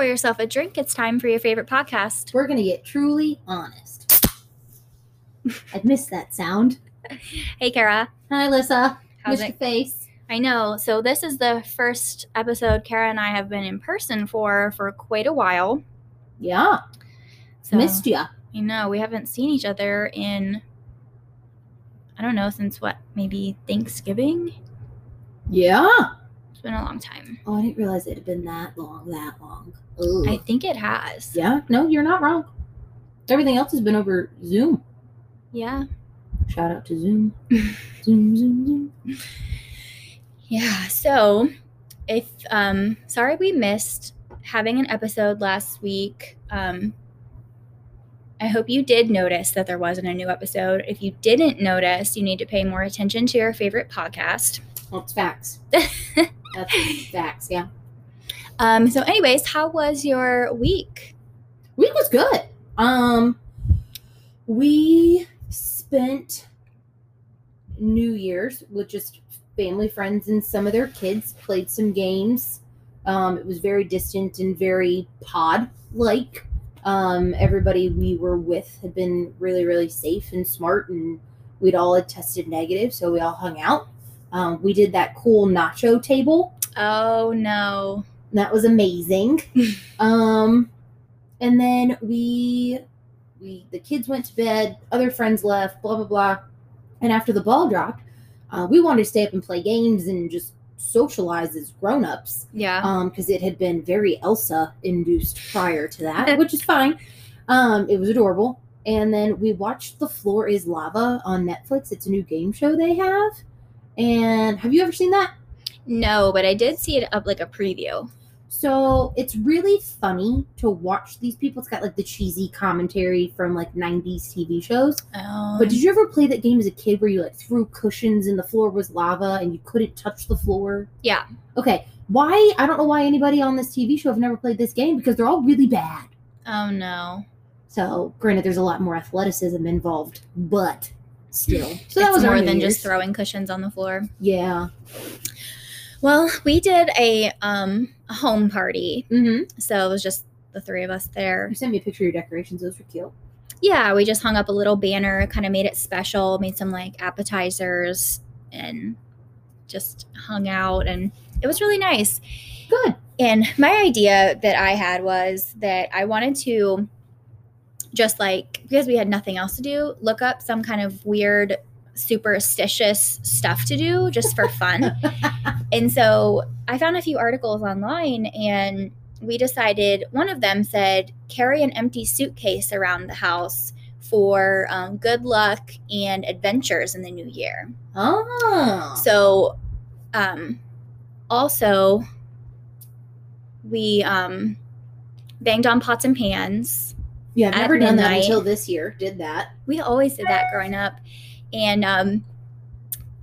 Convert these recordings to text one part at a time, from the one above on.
Pour yourself a drink. It's time for your favorite podcast. We're gonna get truly honest. I missed that sound. Hey, Kara. Hi, Alyssa. How's Missed it? your face. I know. So, this is the first episode Kara and I have been in person for for quite a while. Yeah, So, missed ya. You know. We haven't seen each other in, I don't know, since what, maybe Thanksgiving? Yeah. It's been a long time. Oh, I didn't realize it had been that long. That long. Ugh. I think it has. yeah. No, you're not wrong. Everything else has been over Zoom. Yeah. Shout out to Zoom. Zoom, Zoom, Zoom. Yeah. So, if um sorry we missed having an episode last week. Um I hope you did notice that there wasn't a new episode. If you didn't notice, you need to pay more attention to your favorite podcast. It's facts. That's facts. Yeah. Um so anyways, how was your week? Week was good. Um, we spent New Year's with just family, friends, and some of their kids. Played some games. Um, it was very distant and very pod like. Um, everybody we were with had been really, really safe and smart, and we'd all had tested negative, so we all hung out. Um, we did that cool nacho table. Oh no. That was amazing. um, and then we we the kids went to bed, other friends left, blah blah blah. And after the ball dropped, uh, we wanted to stay up and play games and just socialize as grown-ups Yeah. um because it had been very elsa induced prior to that which is fine um it was adorable and then we watched the floor is lava on netflix it's a new game show they have and have you ever seen that no, but I did see it up like a preview. So it's really funny to watch these people. It's got like the cheesy commentary from like 90s TV shows. Oh. But did you ever play that game as a kid where you like threw cushions and the floor was lava and you couldn't touch the floor? Yeah. Okay. Why? I don't know why anybody on this TV show have never played this game because they're all really bad. Oh no. So, granted, there's a lot more athleticism involved, but still. So that it's was more than Year's. just throwing cushions on the floor. Yeah. Well, we did a um a home party. Mm-hmm. So it was just the three of us there. You sent me a picture of your decorations. Those were cute. Yeah, we just hung up a little banner, kind of made it special, made some like appetizers and just hung out and it was really nice. Good. And my idea that I had was that I wanted to just like because we had nothing else to do, look up some kind of weird superstitious stuff to do just for fun. and so I found a few articles online and we decided one of them said carry an empty suitcase around the house for um, good luck and adventures in the new year. Oh. So, um, also, we um, banged on pots and pans. yeah, I've never done that until this year. Did that. We always did that growing up. And um,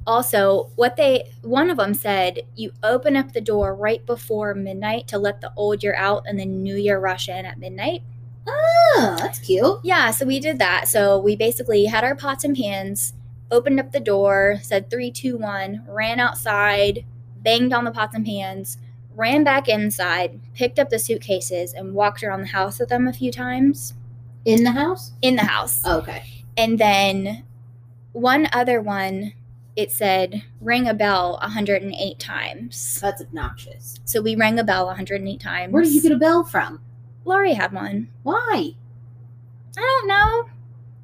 also, what they, one of them said, you open up the door right before midnight to let the old year out and the new year rush in at midnight. Oh, that's cute. Yeah, so we did that. So we basically had our pots and pans, opened up the door, said three, two, one, ran outside, banged on the pots and pans, ran back inside, picked up the suitcases, and walked around the house with them a few times In the house? in the house. Okay. And then one other one, it said ring a bell 108 times. That's obnoxious. So we rang a bell 108 times. Where did you get a bell from? Laurie had one. Why? I don't know.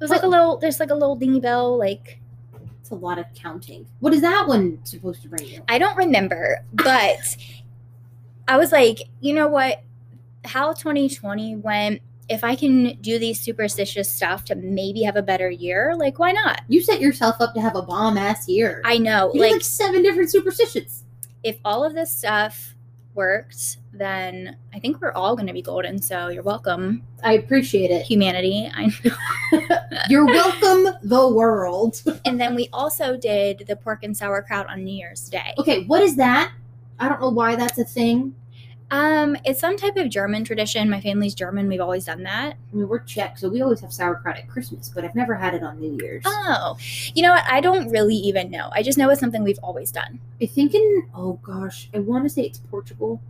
It was like a little. There's like a little dingy bell. Like It's a lot of counting. What is that one supposed to bring you? I don't remember, but I was like, you know what? How 2020 went. If I can do these superstitious stuff to maybe have a better year, like why not? You set yourself up to have a bomb ass year. I know. like like seven different superstitions. if all of this stuff worked, then I think we're all going to be golden. So you're welcome, I appreciate it. humanity. I know. You're welcome, the world. and then we also did the pork and sauerkraut on New Year's Day. Okay, what is that? I don't know why that's a thing. Um, it's some type of German tradition. My family's German. We've always done that. I mean, we're Czech, so we always have sauerkraut at Christmas, but I've never had it on New Year's. Oh, you know what? I don't really even know. I just know it's something we've always done. I think in oh gosh, I want to say it's Portugal.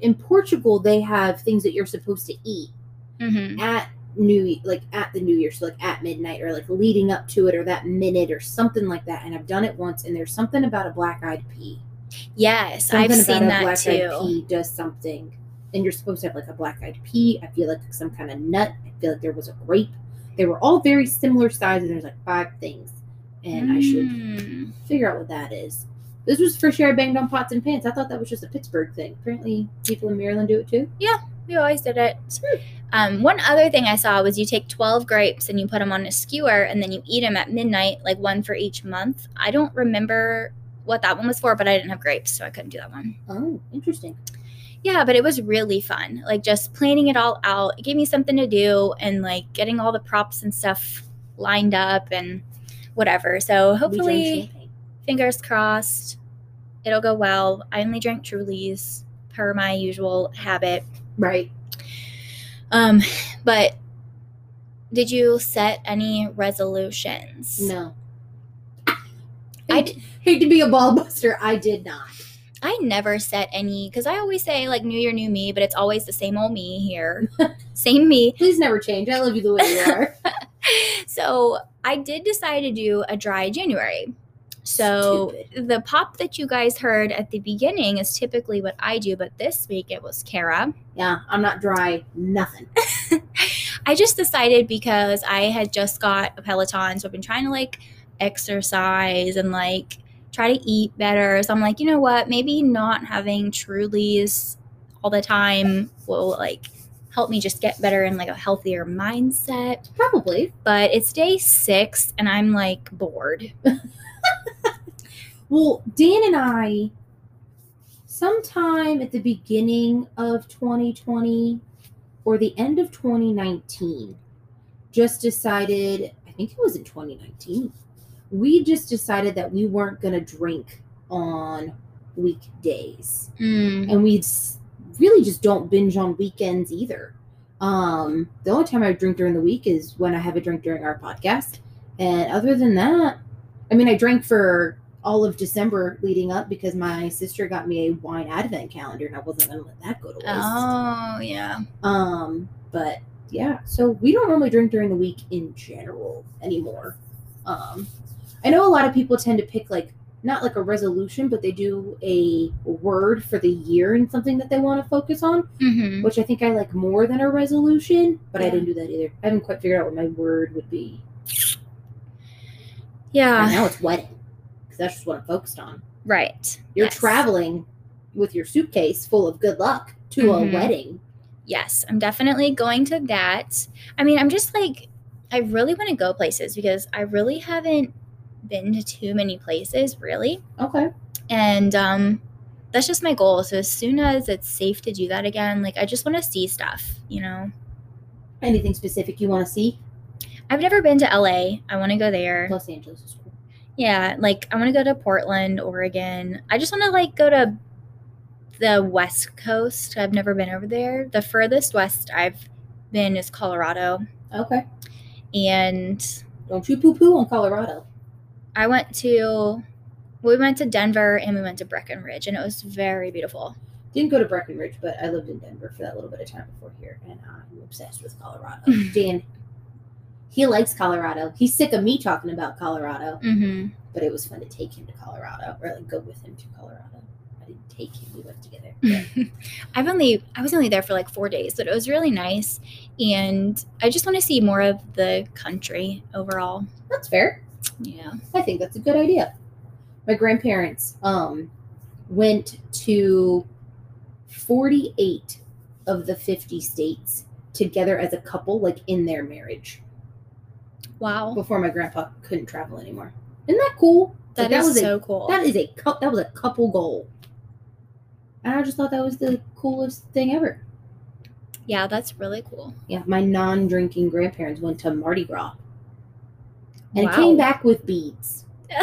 in Portugal they have things that you're supposed to eat hmm at new like at the new year so like at midnight or like leading up to it or that minute or something like that and i've done it once and there's something about a black-eyed pea Yes, something I've seen a that black-eyed too. pea does something and you're supposed to have like a black-eyed pea i feel like some kind of nut i feel like there was a grape they were all very similar sizes and there's like five things and i should Mm. figure out what that is this was the first year i banged on pots and pans i thought that was just a pittsburgh thing apparently people in maryland do it too Yeah, We always did it. Um, one other thing I saw was you take 12 grapes and you put them on a skewer and then you eat them at midnight, like one for each month. I don't remember what that one was for, but I didn't have grapes, so I couldn't do that one. oh interesting Yeah, but it was really fun. Like just planning it all out. It gave me something to do and like getting all the props and stuff lined up and whatever. So hopefully, fingers crossed, it'll go well. I only drank Trulies per my usual habit. right Um, but did you set any resolutions? no I hate, hate to be a ball buster i did not I never set any because I always say like New Year, new me, but it's always the same old me here, same me. Please never change. I love you the way you are. So I did decide to do a dry January. So Stupid. the pop that you guys heard at the beginning is typically what I do, but this week it was Kara. Yeah, I'm not dry. Nothing. I just decided because I had just got a Peloton, so I've been trying to like exercise and like try to eat better. So I'm like, you know what? Maybe not having Trulies all the time will like help me just get better in like a healthier mindset. Probably. But it's day six and I'm like bored. Well, Dan and I, sometime at the beginning of 2020 or the end of 2019, just decided, I think it was in 2019, we just decided that we weren't going to drink on weekdays. Mm. and we really just don't binge on weekends either. Um, the only time I drink during the week is when I have a drink during our podcast, and other than that, I mean, I drank for all of December leading up because my sister got me a wine advent calendar, and I wasn't gonna let that go to waste. Oh, yeah. Um, but yeah, so we don't normally drink during the week in general anymore. Um, I know a lot of people tend to pick like not like a resolution, but they do a word for the year and something that they want to focus on, hmm which I think I like more than a resolution. But I didn't do that either. I haven't quite figured out what my word would be. Right Yeah. now it's wedding because that's just what I'm focused on. Right. You're Yes. traveling with your suitcase full of good luck to Mhm. a wedding. Yes, I'm definitely going to that. I mean, I'm just like, I really want to go places because I really haven't been to too many places, really. Okay. And um, that's just my goal. So as soon as it's safe to do that again, like, I just want to see stuff, you know? Anything specific you want to see? I've never been to LA. I want to go there. Los Angeles is cool. Yeah, like, I want to go to Portland, Oregon. I just want to, like, go to the West Coast. I've never been over there. The furthest west I've been is Colorado. Okay. And Don't you poo poo on Colorado. I went to we went to Denver and we went to Breckenridge and it was very beautiful. Didn't go to Breckenridge, but I lived in Denver for that little bit of time before here, and I'm obsessed with Colorado. Dan, he likes Colorado. He's sick of me talking about Colorado, hmm but it was fun to take him to Colorado or like go with him to Colorado. I didn't take him; we went together. I've only I was only there for like four days, but it was really nice and I just want to see more of the country overall. that's fair. Yeah. I think that's a good idea. My grandparents um went to 48 of the 50 states together as a couple like in their marriage Wow. before my grandpa couldn't travel anymore. Isn't that cool? That Like, was so a, cool. That is a cou- that was a couple goal. And I just thought that was the coolest thing ever. yeah, that's really cool. Yeah, my non-drinking grandparents went to Mardi Gras and Wow. came back with beads.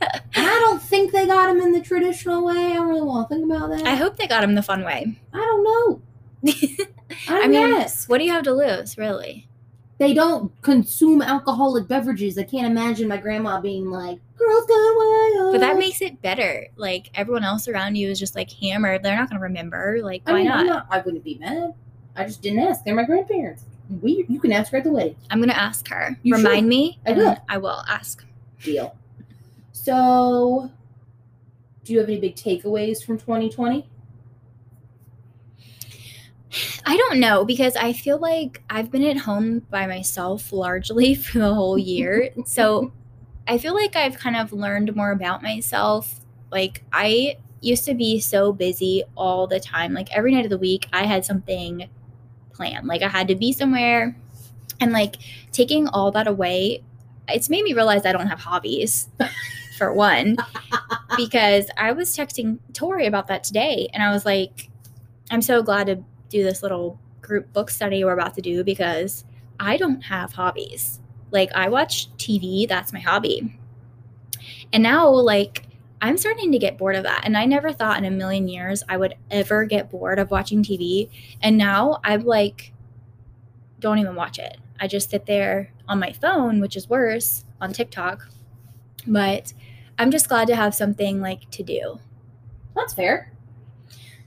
And I don't think they got them in the traditional way. I don't really want to think about that. I hope they got him the fun way. I don't know. I, I mean, guess. what do you have to lose, really? They don't consume alcoholic beverages. I can't imagine my grandma being like, "Girls Gone Wild." Oh. But that makes it better. Like everyone else around you is just like hammered. They're not gonna remember. Like I why mean, not? I'm not. I wouldn't be mad. I just didn't ask. They're my grandparents. We, you can ask her at the wedding. I'm gonna ask her. You Remind should. me. I will. I will ask. Deal. So, do you have any big takeaways from 2020? I don't know because I feel like I've been at home by myself largely for the whole year. so I feel like I've kind of learned more about myself. Like I used to be so busy all the time. Like every night of the week I had something planned. Like I had to be somewhere and like taking all that away, it's made me realize I don't have hobbies. For one, because I was texting Tori about that today and I was like, I'm so glad to do this little group book study we're about to do because I don't have hobbies. Like I watch TV, that's my hobby. And now like I'm starting to get bored of that. And I never thought in a million years I would ever get bored of watching TV. And now I'm like don't even watch it. I just sit there on my phone, which is worse, on TikTok. But I'm just glad to have something like to do. That's fair.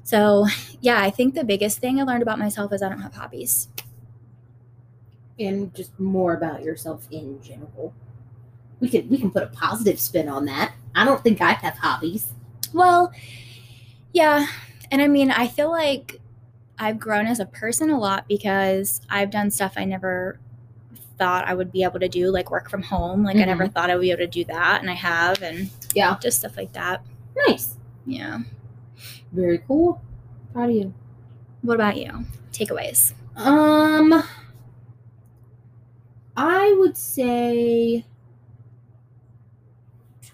So, yeah, I think the biggest thing I learned about myself is I don't have hobbies. And just more about yourself in general. We can we can put a positive spin on that. I don't think I have hobbies. Well, yeah. And I mean, I feel like I've grown as a person a lot because I've done stuff I never thought I would be able to do, like work from home. Like, I never thought I would be able to do that. And I have, and Yeah. just stuff like that. Nice. Yeah. Very cool. Proud of you. What about you? Takeaways. Um, I would say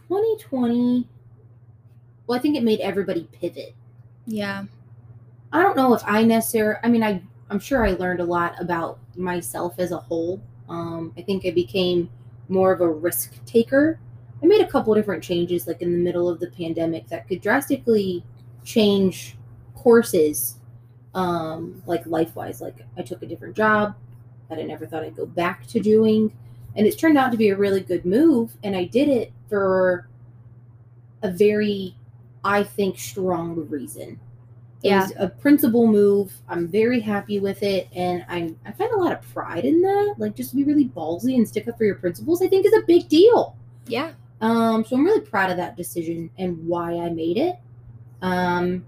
2020. Well, I think it made everybody pivot. Yeah. I don't know if I necessarily. I mean, I I'm sure I learned a lot about myself as a whole. Um, I think I became more of a risk taker. I made a couple different changes, like in the middle of the pandemic, that could drastically change courses, um, like life wise. Like I took a different job that I never thought I'd go back to doing, and it's turned out to be a really good move. And I did it for a very, I think, strong reason. It Yeah. was a principal move. I'm very happy with it, and I I find a lot of pride in that. Like just to be really ballsy and stick up for your principles, I think is a big deal. Yeah. Um, so I'm really proud of that decision and why I made it. Um,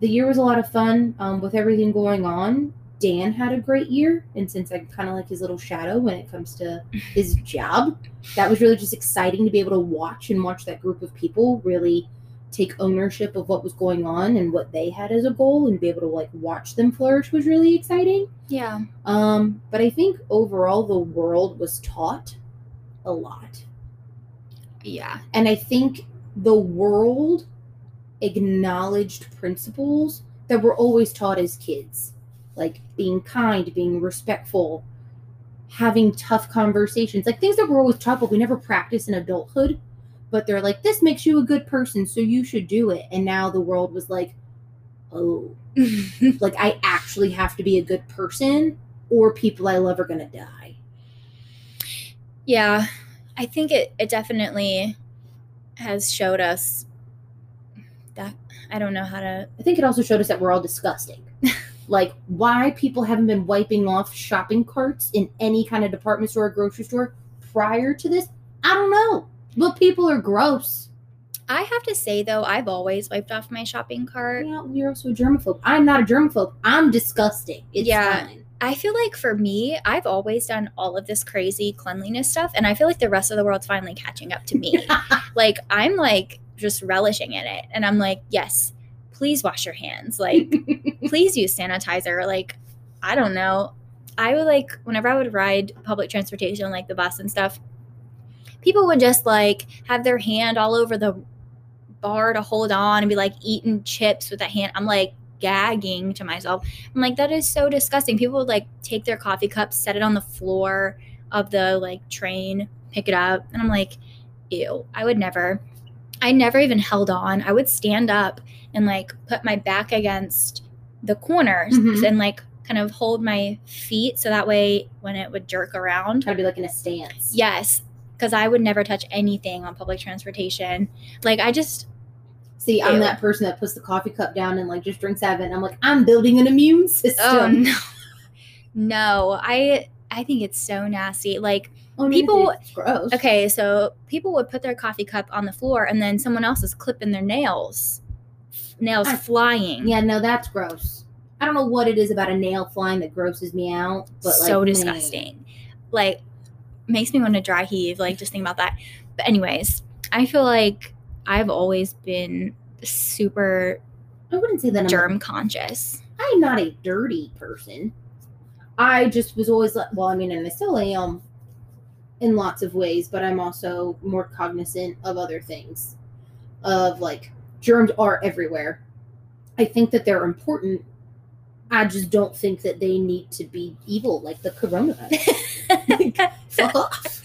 the year was a lot of fun. Um, with everything going on, Dan had a great year, and since I'm kind of like his little shadow when it comes to his job, that was really just exciting to be able to watch and watch that group of people really take ownership of what was going on and what they had as a goal and be able to like watch them flourish was really exciting. Yeah. Um, but I think overall the world was taught a lot. Yeah. And I think the world acknowledged principles that were always taught as kids, like being kind, being respectful, having tough conversations, like things that we were always taught, but we never practiced in adulthood. But they're like, this makes you a good person, so you should do it. And now the world was like, oh, like I actually have to be a good person, or people I love are gonna die. yeah. I think it, it definitely has showed us that I don't know how to I think it also showed us that we're all disgusting. Like why people haven't been wiping off shopping carts in any kind of department store or grocery store prior to this, I don't know. But people are gross. I have to say though, I've always wiped off my shopping cart. Yeah, you're also a germaphobe. I'm not a germaphobe. I'm disgusting. It's Yeah. fine. I feel like for me, I've always done all of this crazy cleanliness stuff, and I feel like the rest of the world's finally catching up to me. like I'm like just relishing in it, and I'm like, yes, please wash your hands. Like, please use sanitizer. Like, I don't know. I would like whenever I would ride public transportation, like the bus and stuff. People would just like have their hand all over the bar to hold on and be like eating chips with that hand. I'm like gagging to myself. I'm like, that is so disgusting. People would like take their coffee cups, set it on the floor of the like train, pick it up. And I'm like, ew, I would never. I never even held on. I would stand up and like put my back against the corners Mhm. and like kind of hold my feet so that way when it would jerk around, I'd be like in a stance. yes, because I would never touch anything on public transportation. Like I just See, I'm Ew. that person that puts the coffee cup down and like just drinks out of it. And I'm like, I'm building an immune system. oh no, no, I I think it's so nasty. Like People- gross. okay, so people would put their coffee cup on the floor and then someone else is clipping their nails, nails I- flying. Yeah, no, that's gross. I don't know what it is about a nail flying that grosses me out, but like, so man. disgusting. Like makes me want to dry heave. Like just think about that. But anyways, I feel like I've always been super I wouldn't say that I'm germ conscious. I'm not a dirty person. I just was always like, well, I mean, and I still am in lots of ways, but I'm also more cognizant of other things. Of like, germs are everywhere. I think that they're important. I just don't think that they need to be evil like the coronavirus. Fuck off.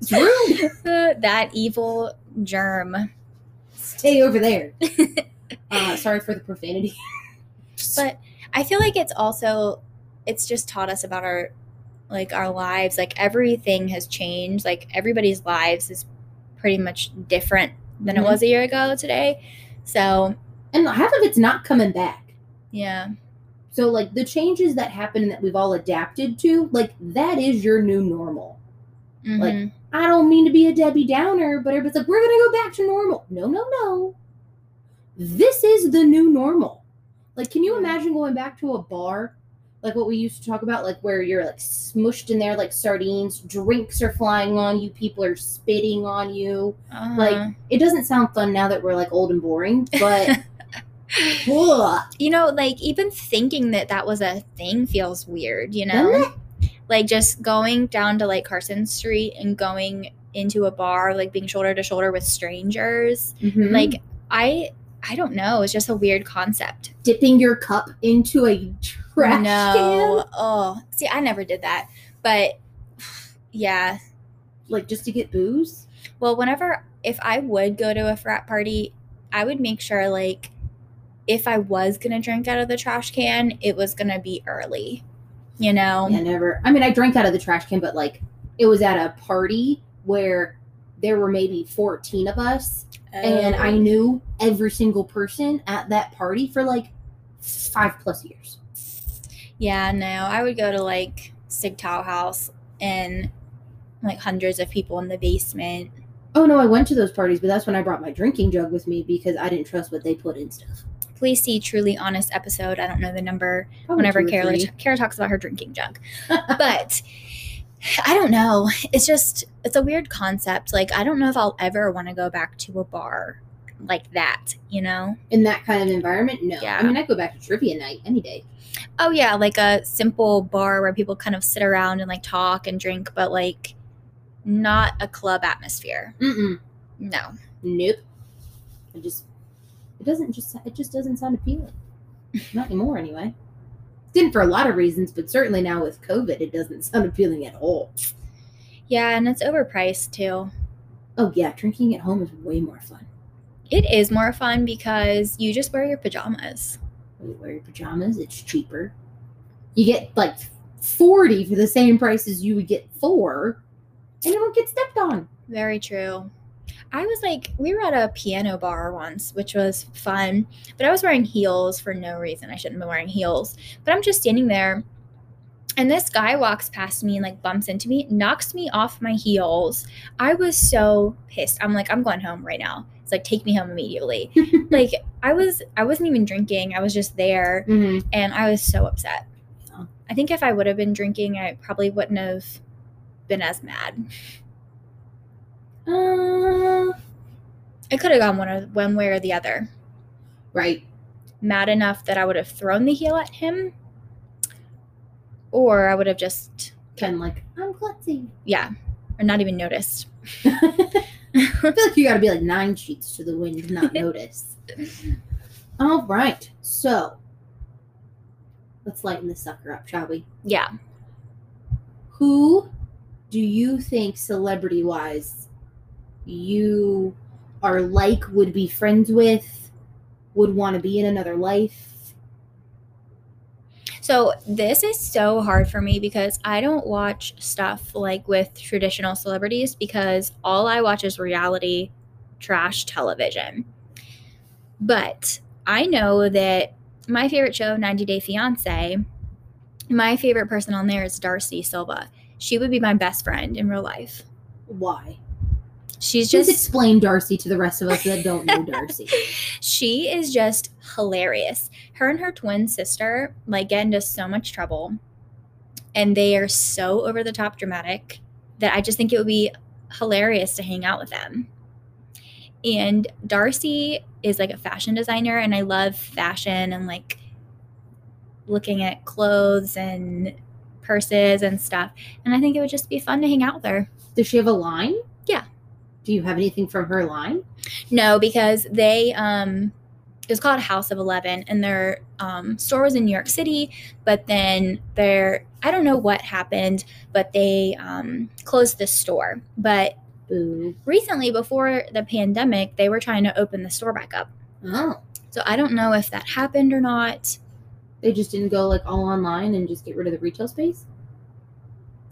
it's rude. that evil germ. Stay over there. Uh, sorry for the profanity. But I feel like it's also it's just taught us about our like our lives. Like everything has changed. Like everybody's lives is pretty much different than Mhm. it was a year ago today. So and half of it's not coming back. yeah. So like the changes that happen that we've all adapted to, like that is your new normal. Like, Mhm. I don't mean to be a Debbie Downer, but everybody's like, we're gonna go back to normal. No, no, no. This is the new normal. Like, can you imagine going back to a bar? Like what we used to talk about, like where you're like smushed in there like sardines, drinks are flying on you, people are spitting on you. Uh-huh. Like it doesn't sound fun now that we're like old and boring, but you know, like even thinking that that was a thing feels weird, you know? Like just going down to like Carson Street and going into a bar, like being shoulder to shoulder with strangers. Mhm. Like I I don't know, it's just a weird concept. dipping your cup into a trash no. Oh, see, I never did that. But yeah. like just to get booze. Well, whenever if I would go to a frat party, I would make sure like if I was gonna drink out of the trash can, it was gonna be early. You know? Yeah, never. I mean, I drank out of the trash can, but like it was at a party where there were maybe 14 of us, and I Oh. knew every single person at that party for like five plus years. Yeah, no, I would go to like Sig Tau House and like hundreds of people in the basement. Oh no, I went to those parties, but that's when I brought my drinking jug with me because I didn't trust what they put in stuff. Please see Truly Honest episode. I don't know the number Probably whenever Kara. Kara talks about her drinking jug. but I don't know. It's just, it's a weird concept. Like, I don't know if I'll ever want to go back to a bar like that, you know? in that kind of environment, no. Yeah. I mean, I'd go back to trivia night any day. Oh, yeah, like a simple bar where people kind of sit around and like talk and drink, but like not a club atmosphere. Mm-mm. No. Nope. It just it doesn't just it just doesn't sound appealing. Not anymore anyway. Didn't for a lot of reasons, but certainly now with COVID it doesn't sound appealing at all. Yeah, and it's overpriced too. Oh yeah, drinking at home is way more fun. It is more fun because you just wear your pajamas. You wear your pajamas, it's cheaper. You get like forty for the same price as you would get four, and you don't get stepped on. Very true. I was like, we were at a piano bar once, which was fun, but I was wearing heels for no reason. I shouldn't be wearing heels. But I'm just standing there, and this guy walks past me and like bumps into me, knocks me off my heels. I was so pissed. I'm like, I'm going home right now. It's like, take me home immediately. like, I was, I wasn't even drinking. I was just there, Mm-hmm. and I was so upset. Yeah. I think if I would have been drinking, I probably wouldn't have been as mad. Uh, I could have gone one or one way or the other. right. Mad enough that I would have thrown the heel at him, or I would have just of like I'm klutzy. yeah, or not even noticed. I feel like you got to be like nine sheets to the wind to not notice. All right, so let's lighten this sucker up, shall we? Yeah, Who do you think, celebrity wise, you are like, would be friends with, would want to be in another life? So this is so hard for me because I don't watch stuff like with traditional celebrities because all I watch is reality trash television. But I know that my favorite show, 90 Day Fiance, my favorite person on there is Darcey Silva. She would be my best friend in real life. Why? She's Just just explain Darcey to the rest of us that don't know Darcey. she is just hilarious. Her and her twin sister like get into so much trouble, and they are so over the top dramatic that I just think it would be hilarious to hang out with them. And Darcey is like a fashion designer, and I love fashion and like looking at clothes and purses and stuff. And I think it would just be fun to hang out with her. Does she have a line? Do you have anything from her line? No, because they um it was called House of Eleven and their um store was in New York City, but then their I don't know what happened, but they um closed the store. But Boo. recently before the pandemic, they were trying to open the store back up. Oh. So I don't know if that happened or not. They just didn't go like all online and just get rid of the retail space?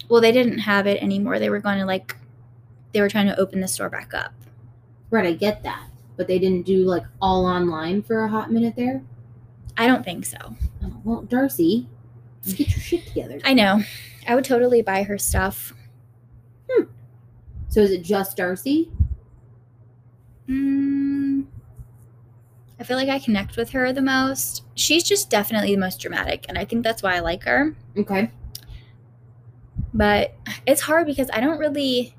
Well, they didn't have it anymore. They were going to like they were trying to open the store back up. Right, I get that. But they didn't do like all online for a hot minute there? I don't think so. Oh, well, Darcey, let's get your shit together. I know. I would totally buy her stuff. Hmm. So is it just Darcey? Mm, I feel like I connect with her the most. She's just definitely the most dramatic, and I think that's why I like her. Okay. But it's hard because I don't really,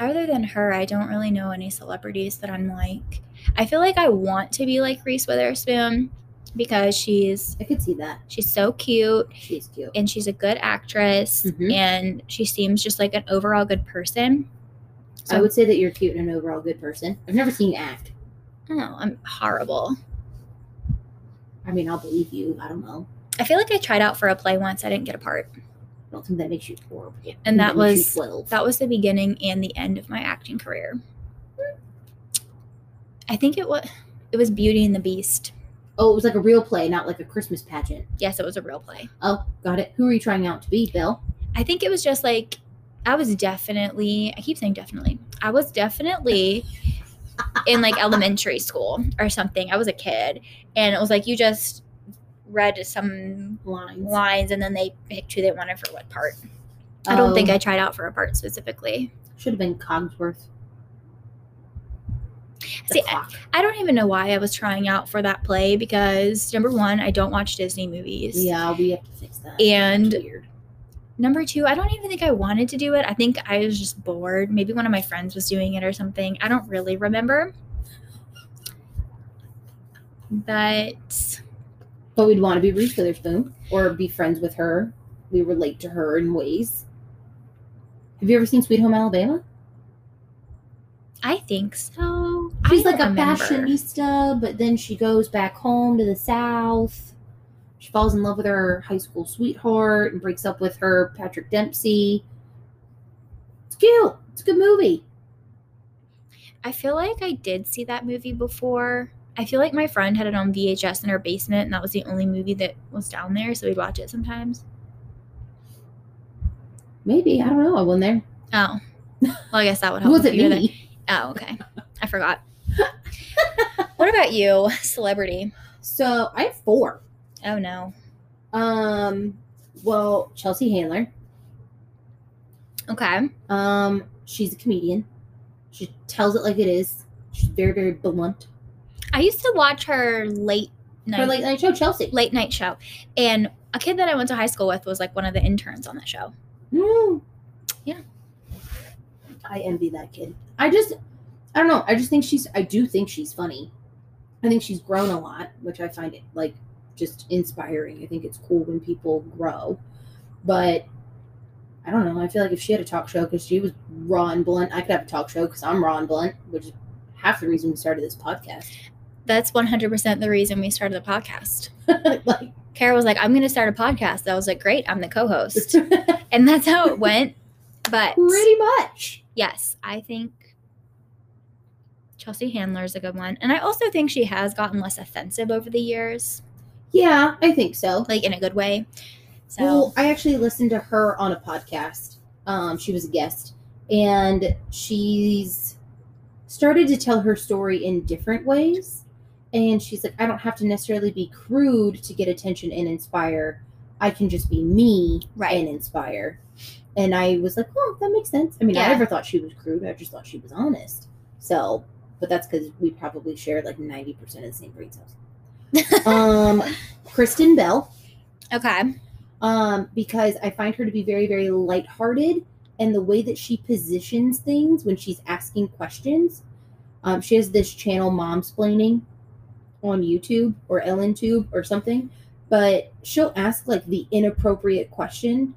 other than her, I don't really know any celebrities that I'm like. I feel like I want to be like Reese Witherspoon because she's I could see that. she's so cute She's cute. and she's a good actress Mhm. and she seems just like an overall good person. I would say that you're cute and an overall good person. I've never seen you act. Oh, I'm horrible. I mean, I'll believe you. I don't know. I feel like I tried out for a play once. I didn't get a part. I don't think that makes you think And that you was 12. that was the beginning and the end of my acting career. I think it was it was Beauty and the Beast. Oh, it was like a real play, not like a Christmas pageant. Yes, it was a real play. Oh, got it. Who are you trying out to be, Belle? I think it was just like I was definitely I keep saying definitely. I was definitely in like elementary school or something. I was a kid and it was like you just read some Lines. lines and then they picked who they wanted for what part. I don't think Oh, I tried out for a part specifically. should have been Cogsworth. The See, clock. I don't even know why I was trying out for that play because number one, I don't watch Disney movies. yeah, we have to fix that. And number two, I don't even think I wanted to do it. I think I was just bored. Maybe one of my friends was doing it or something. I don't really remember. But But we'd want to be Reese Witherspoon or be friends with her. We relate to her in ways. Have you ever seen Sweet Home Alabama? I think so. She's like a remember. fashionista, but then she goes back home to the South. She falls in love with her high school sweetheart and breaks up with her Patrick Dempsey. It's cute. It's a good movie. I feel like I did see that movie before. I feel like my friend had it on VHS in her basement, and that was the only movie that was down there, so we'd watch it sometimes. Maybe. I don't know. I wasn't there. Oh. Well, I guess that would help. was it me. there. Oh, okay. I forgot. what about you, celebrity? So I have four. Oh no. Um, well, Chelsea Handler. Okay. Um, she's a comedian. She tells it like it is. She's very, very blunt. I used to watch her late night Her late night show, Chelsea. late night show, and a kid that I went to high school with was like one of the interns on that show. Mm. Yeah. I envy that kid. I just, I don't know. I just think she's, I do think she's funny. I think she's grown a lot, which I find it like just inspiring. I think it's cool when people grow. But I don't know. I feel like if she had a talk show, because she was raw and blunt, I could have a talk show because I'm raw and blunt, which is half the reason we started this podcast. That's 100% the reason we started the podcast. like, Kara was like, I'm going to start a podcast. I was like, great, I'm the co host. and that's how it went. But pretty much. yes, I think Chelsea Handler is a good one. And I also think she has gotten less offensive over the years. Yeah, I think so. like in a good way. So Well, I actually listened to her on a podcast. Um, she was a guest, and she's started to tell her story in different ways. And she's like, I don't have to necessarily be crude to get attention and inspire. I can just be me Right. and inspire. And I was like, oh, that makes sense. I mean, I never thought she was crude. I just thought she was honest. So, but that's because we probably share like 90% of the same brain cells. um, Kristen Bell okay. um, because I find her to be very, very lighthearted, and the way that she positions things when she's asking questions. Um, she has this channel, Momsplaining, on YouTube or Ellentube or something, but she'll ask like the inappropriate question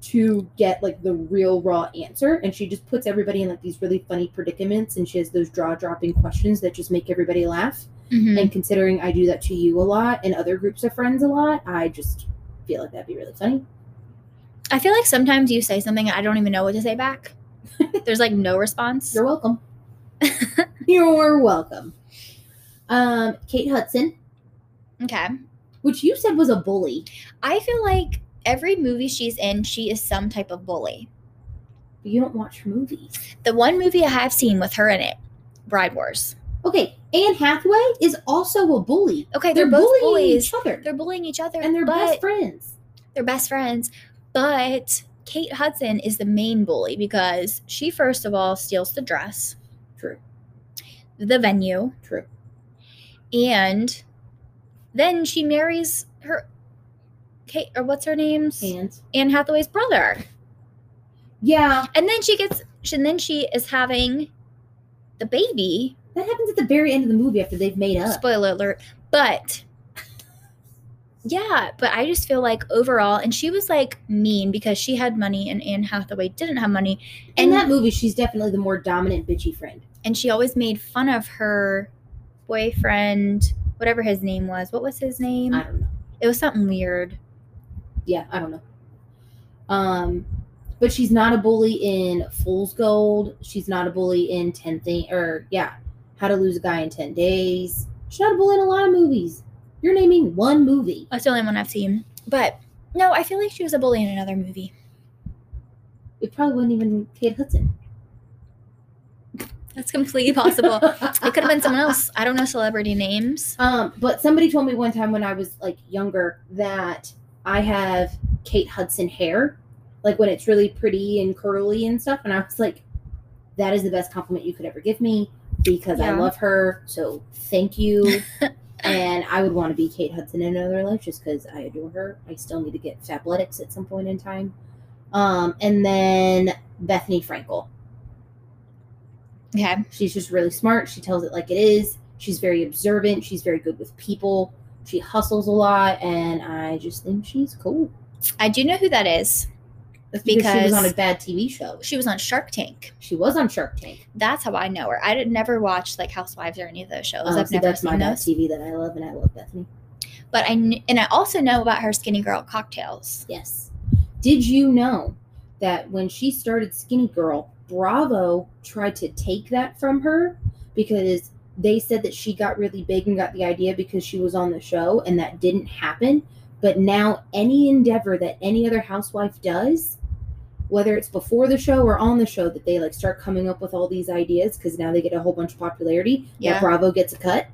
to get like the real raw answer, and she just puts everybody in like these really funny predicaments, and she has those jaw dropping questions that just make everybody laugh. Mhm. And considering I do that to you a lot and other groups of friends a lot, I just feel like that'd be really funny. I feel like sometimes you say something and I don't even know what to say back. There's like no response. You're welcome. You're welcome. Um, Kate Hudson, Okay. which you said was a bully, I feel like every movie she's in, she is some type of bully. you don't watch movies. The one movie I have seen with her in it, Bride Wars. Okay, Anne Hathaway is also a bully. Okay, they're, both bullying bullies. each other, They're bullying each other, and they're best friends. they're best friends. But Kate Hudson is the main bully because she first of all steals the dress, True, the venue, true. And then she marries her Kate or what's her name's And Anne Hathaway's brother. yeah, And then she gets and then she is having the baby. that happens at the very end of the movie after they've made up. Spoiler alert. But yeah, but I just feel like overall, and she was like mean because she had money and Anne Hathaway didn't have money. In that movie, she's definitely the more dominant bitchy friend. and she always made fun of her boyfriend, whatever his name was. What was his name? I don't know. It was something weird. yeah, I don't know. Um, but she's not a bully in Fool's Gold. She's not a bully in Ten Thing or yeah, How to Lose a Guy in Ten Days. She's not a bully in a lot of movies. You're naming one movie. That's the only one I've seen. But no, I feel like she was a bully in another movie. It probably wasn't even Kate Hudson. That's completely possible. it could have been someone else. I don't know celebrity names. Um, but somebody told me one time when I was like younger that I have Kate Hudson hair, like when it's really pretty and curly and stuff. And I was like, that is the best compliment you could ever give me because I love her. So thank you. and I would want to be Kate Hudson in another life just because I adore her. I still need to get Fabletics at some point in time. Um, and then Bethenny Frankel. Okay. She's just really smart. She tells it like it is. She's very observant. She's very good with people. She hustles a lot, and I just think she's cool. I do know who that is. That's because, she was on a bad TV show. She was on Shark Tank. She was on Shark Tank. That's how I know her. I did never watch like Housewives or any of those shows. Um, I've so never that's seen bad those. TV that I love, and I love Bethenny. But I kn- and I also know about her Skinnygirl cocktails. Yes. Did you know that when she started Skinnygirl, Bravo tried to take that from her because they said that she got really big and got the idea because she was on the show, and that didn't happen. But now, any endeavor that any other housewife does, whether it's before the show or on the show, that they like start coming up with all these ideas because now they get a whole bunch of popularity. Yeah. Bravo gets a cut,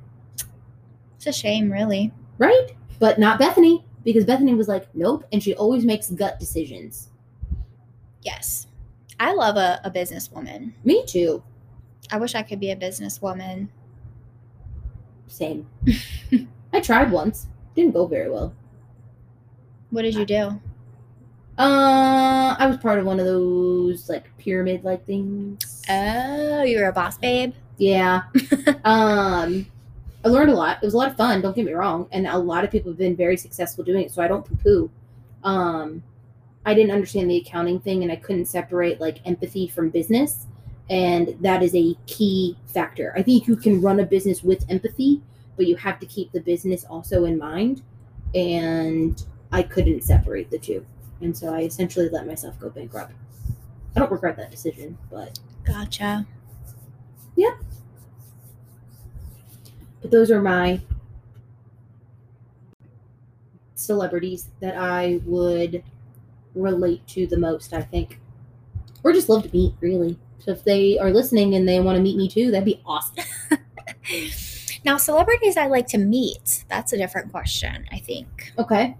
It's a shame, really. right? But not Bethenny because Bethenny was like, nope, and she always makes gut decisions. Yes. I love a, a businesswoman. Me too. I wish I could be a businesswoman. Same. I tried once. Didn't go very well. What did you do? Uh, I was part of one of those like pyramid like things. Oh, you were a boss babe? yeah. um, I learned a lot. It was a lot of fun. Don't get me wrong, and a lot of people have been very successful doing it. So I don't poo poo. Um, I didn't understand the accounting thing, and I couldn't separate like empathy from business, and that is a key factor. I think you can run a business with empathy, but you have to keep the business also in mind. And I couldn't separate the two, and so I essentially let myself go bankrupt. I don't regret that decision, but Gotcha. Yeah. But those are my celebrities that I would relate to the most, I think. Or just love to meet, really. So if they are listening and they want to meet me too, that'd be awesome. Now, celebrities I like to meet, that's a different question, I think. Okay.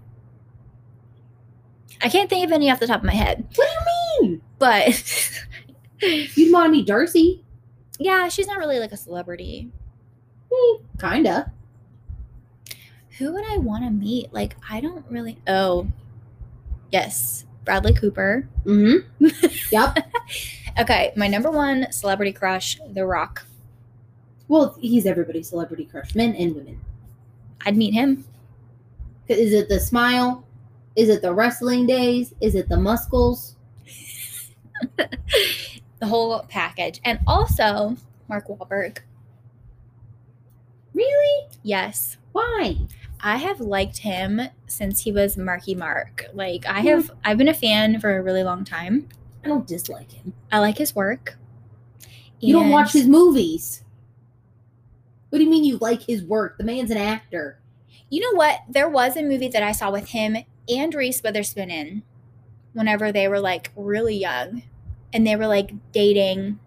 I can't think of any off the top of my head, What do you mean? but You'd want to meet Darcey? yeah, she's not really like a celebrity. Eh, Kinda. Who would I want to meet? Like, I don't really. Oh, yes, Bradley Cooper. Mm-hmm. Yep. Okay, my number one celebrity crush, The Rock. Well, he's everybody's celebrity crush, men and women. I'd meet him. Is it the smile? Is it the wrestling days? Is it the muscles? The whole package. And also, Mark Wahlberg. Really? Yes. Why? I have liked him since he was Marky Mark. Like I hmm. have I've been a fan for a really long time. I don't dislike him. I like his work. You don't And- watch his movies. What do you mean you like his work? The man's an actor. You know what? There was a movie that I saw with him and Reese Witherspoon in whenever they were like really young and they were like dating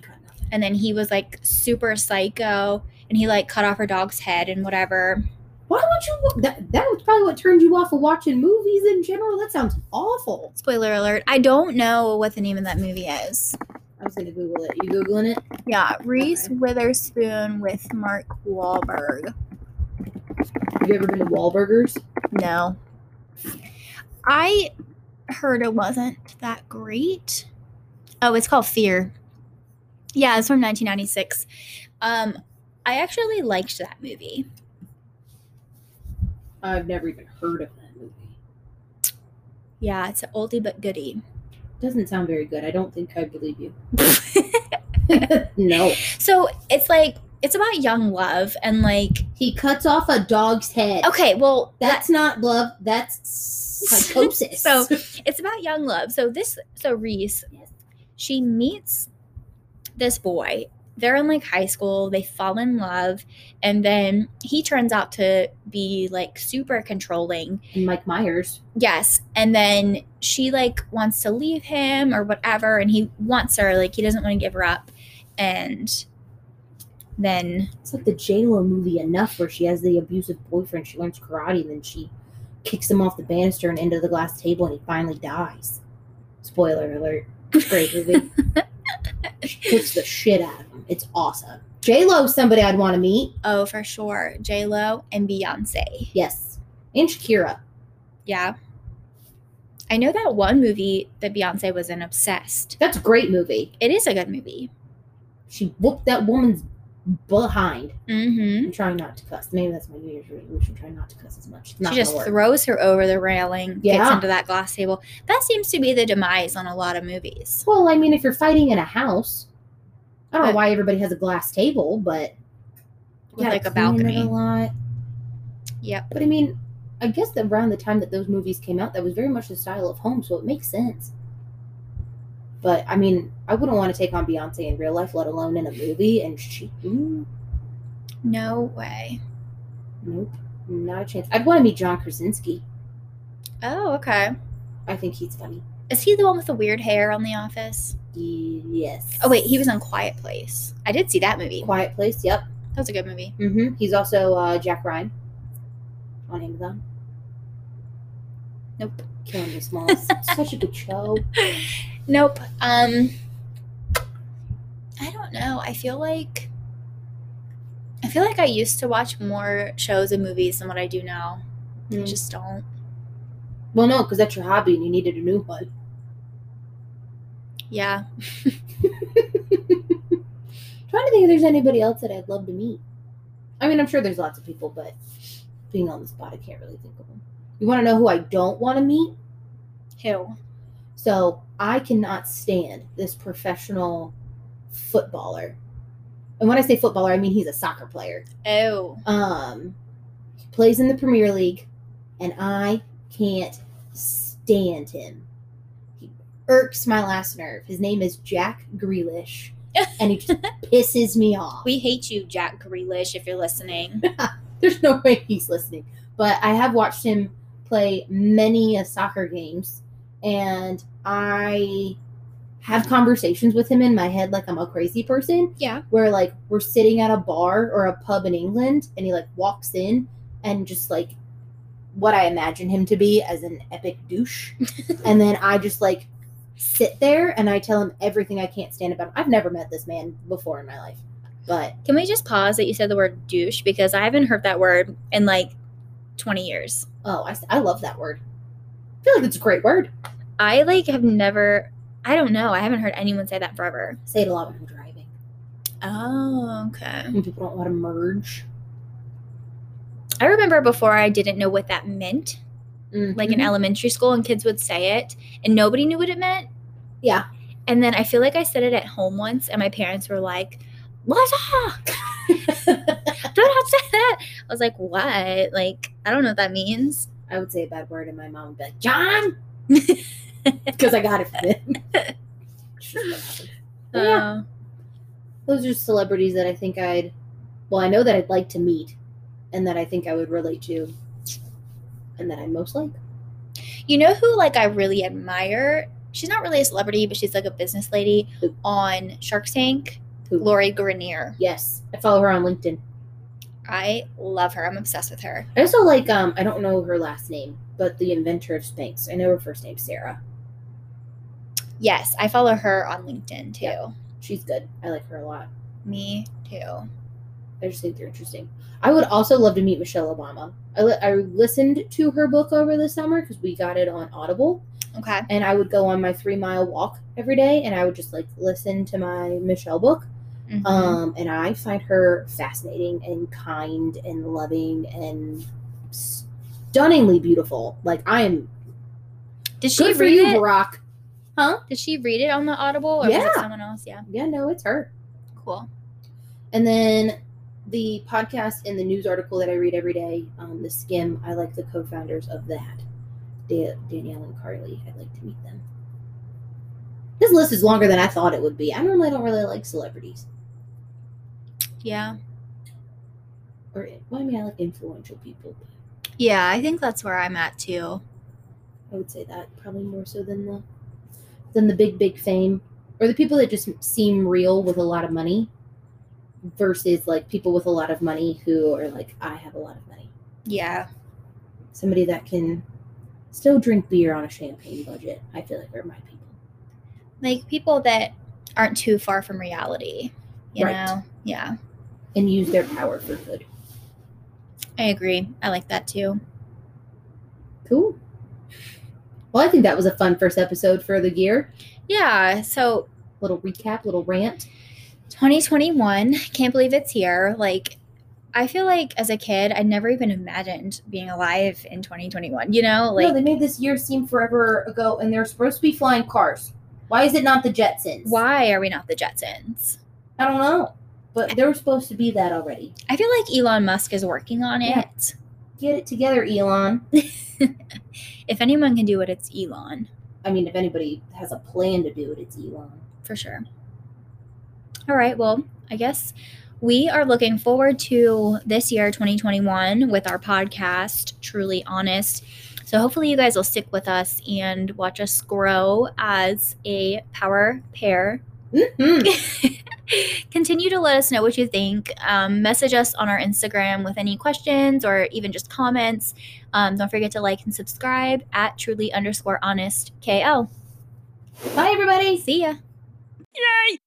Got nothing. and then he was like super psycho and he like cut off her dog's head and whatever. Why would you? That, that was probably what turned you off of watching movies in general. That sounds awful. Spoiler alert. I don't know what the name of that movie is. I was gonna Google it. You googling it? Yeah, Reese Okay. Witherspoon with Mark Wahlberg. Have you ever been to Wahlburgers? No. I heard it wasn't that great. Oh, it's called Fear. Yeah, it's from 1996. Um, I actually liked that movie. I've never even heard of that movie. Yeah, it's an oldie but goodie. Doesn't sound very good. I don't think I believe you. no. so it's like it's about young love and like He cuts off a dog's head. okay, well That's not love. That's psychosis. So it's about young love. So this so Reese, she meets this boy. They're in like high school, they fall in love, and then he turns out to be like super controlling. Mike Myers. Yes. And then she like wants to leave him or whatever, and he wants her, like he doesn't want to give her up. And then It's like the J Lo movie Enough, where she has the abusive boyfriend. She learns karate, and then she kicks him off the banister and into the glass table, and he finally dies. Spoiler alert. Great movie. she kicks the shit out of him. It's awesome. J Lo's somebody I'd want to meet. oh for sure, J Lo and Beyonce. Yes. And Shakira. Yeah. I know that one movie that Beyonce was in Obsessed. That's a great movie. It is a good movie. She whooped that woman's behind. Mm-hmm. I'm trying not to cuss. Maybe that's my New Year's resolution. Try not to cuss as much. She just work. throws her over the railing, gets Yeah. into that glass table. That seems to be the demise on a lot of movies. Well, I mean, if you're fighting in a house, I don't know why everybody has a glass table, but With like a balcony. A lot. Yep. But I mean, I guess that around the time that those movies came out, that was very much the style of home, so it makes sense. But I mean, I wouldn't want to take on Beyonce in real life, let alone in a movie. And she, mm, No way. nope, not a chance. I'd want to meet John Krasinski. Oh, okay. I think he's funny. Is he the one with the weird hair on The Office? Yes. Oh wait, he was on Quiet Place. I did see that movie. Quiet Place. Yep. That was a good movie. hmm He's also uh, Jack Ryan on Amazon. Nope. Killing Me Small. Such a good show. Nope. Um I don't know. I feel like I feel like I used to watch more shows and movies than what I do now. I Mm. just don't. Well, no, because that's your hobby and you needed a new one. Yeah. trying to think if there's anybody else that I'd love to meet. I mean, I'm sure there's lots of people, but being on the spot, I can't really think of them. You want to know who I don't want to meet? Who? So I cannot stand this professional footballer. And when I say footballer, I mean he's a soccer player. Oh. Um, he plays in the Premier League, and I can't stand him. Irks my last nerve. His name is Jack Grealish, and he just pisses me off. We hate you, Jack Grealish, if you're listening. There's no way he's listening, but I have watched him play many a soccer games, and I have conversations with him in my head like I'm a crazy person. Yeah. Where like we're sitting at a bar or a pub in England, and he like walks in and just like what I imagine him to be as an epic douche, and then I just like sit there and I tell him everything I can't stand about him. I've never met this man before in my life, but Can we just pause that you said the word douche because I haven't heard that word in like 20 years. oh, I, I love that word. I feel like it's a great word. I like have never I don't know. I haven't heard anyone say that forever. I say it a lot when I'm driving. Oh, okay. When people don't want to merge. I remember before I didn't know what that meant, like in elementary school, and kids would say it, and nobody knew what it meant. yeah. And then I feel like I said it at home once, and my parents were like, "What? Do not say that." I was like, "What? Like, I don't know what that means." I would say a bad word, and my mom would be like, John! Because I got it from him. It's just what happened. But yeah, Uh, those are celebrities that I think I'd, well, I know that I'd like to meet, and that I think I would relate to, and that I most like. you know who like I really admire? She's not really a celebrity, but she's like a business lady Who? on Shark Tank. Who? Lori Greiner. Yes, I follow her on LinkedIn. I love her. I'm obsessed with her. I also like, um, I don't know her last name, but the inventor of Spanx. I know her first name, Sarah. Yes, I follow her on LinkedIn too. Yeah. She's good. I like her a lot. Me too. I just think they're interesting. I would also love to meet Michelle Obama. I, li- I listened to her book over the summer because we got it on Audible, Okay. and I would go on my three mile walk every day, and I would just like listen to my Michelle book. Mhm. Um, and I find her fascinating and kind and loving and stunningly beautiful. Like I am Did she good for read you, it? Barack. Huh? Did she read it on the Audible or was it someone else? Yeah. Yeah, no, it's her. Cool. And then the podcast and the news article that I read every day, um, the Skimm. I like the co-founders of that, Da- Danielle and Carly. I'd like to meet them. This list is longer than I thought it would be. I normally don't really like celebrities, Yeah. or well, I mean, I like influential people. Yeah, I think that's where I'm at too. I would say that probably more so than the than the big big fame or the people that just seem real with a lot of money versus like people with a lot of money who are like I have a lot of money. Yeah. somebody that can still drink beer on a champagne budget. I feel like are my people. Like people that aren't too far from reality. You Right. know? Yeah. And use their power for good. I agree. I like that too. Cool. Well, I think that was a fun first episode for the year. Yeah. So Little recap, little rant. 2021, can't believe it's here. Like, I feel like as a kid, I never even imagined being alive in 2021. You know, no, like they made this year seem forever ago, and they're supposed to be flying cars. Why is it not the Jetsons? why are we not the Jetsons? I don't know. But they were supposed to be that already. I feel like Elon Musk is working on Yeah. it. Get it together, Elon. If anyone can do it, it's Elon I mean, if anybody has a plan to do it, it's Elon. for sure. All right. Well, I guess we are looking forward to this year, 2021, with our podcast, Truly Honest. So hopefully you guys will stick with us and watch us grow as a power pair hmm continue to let us know what you think. Um, message us on our Instagram with any questions or even just comments. Um, don't forget to like and subscribe at truly underscore honest KL. Bye, everybody. See ya. Yay!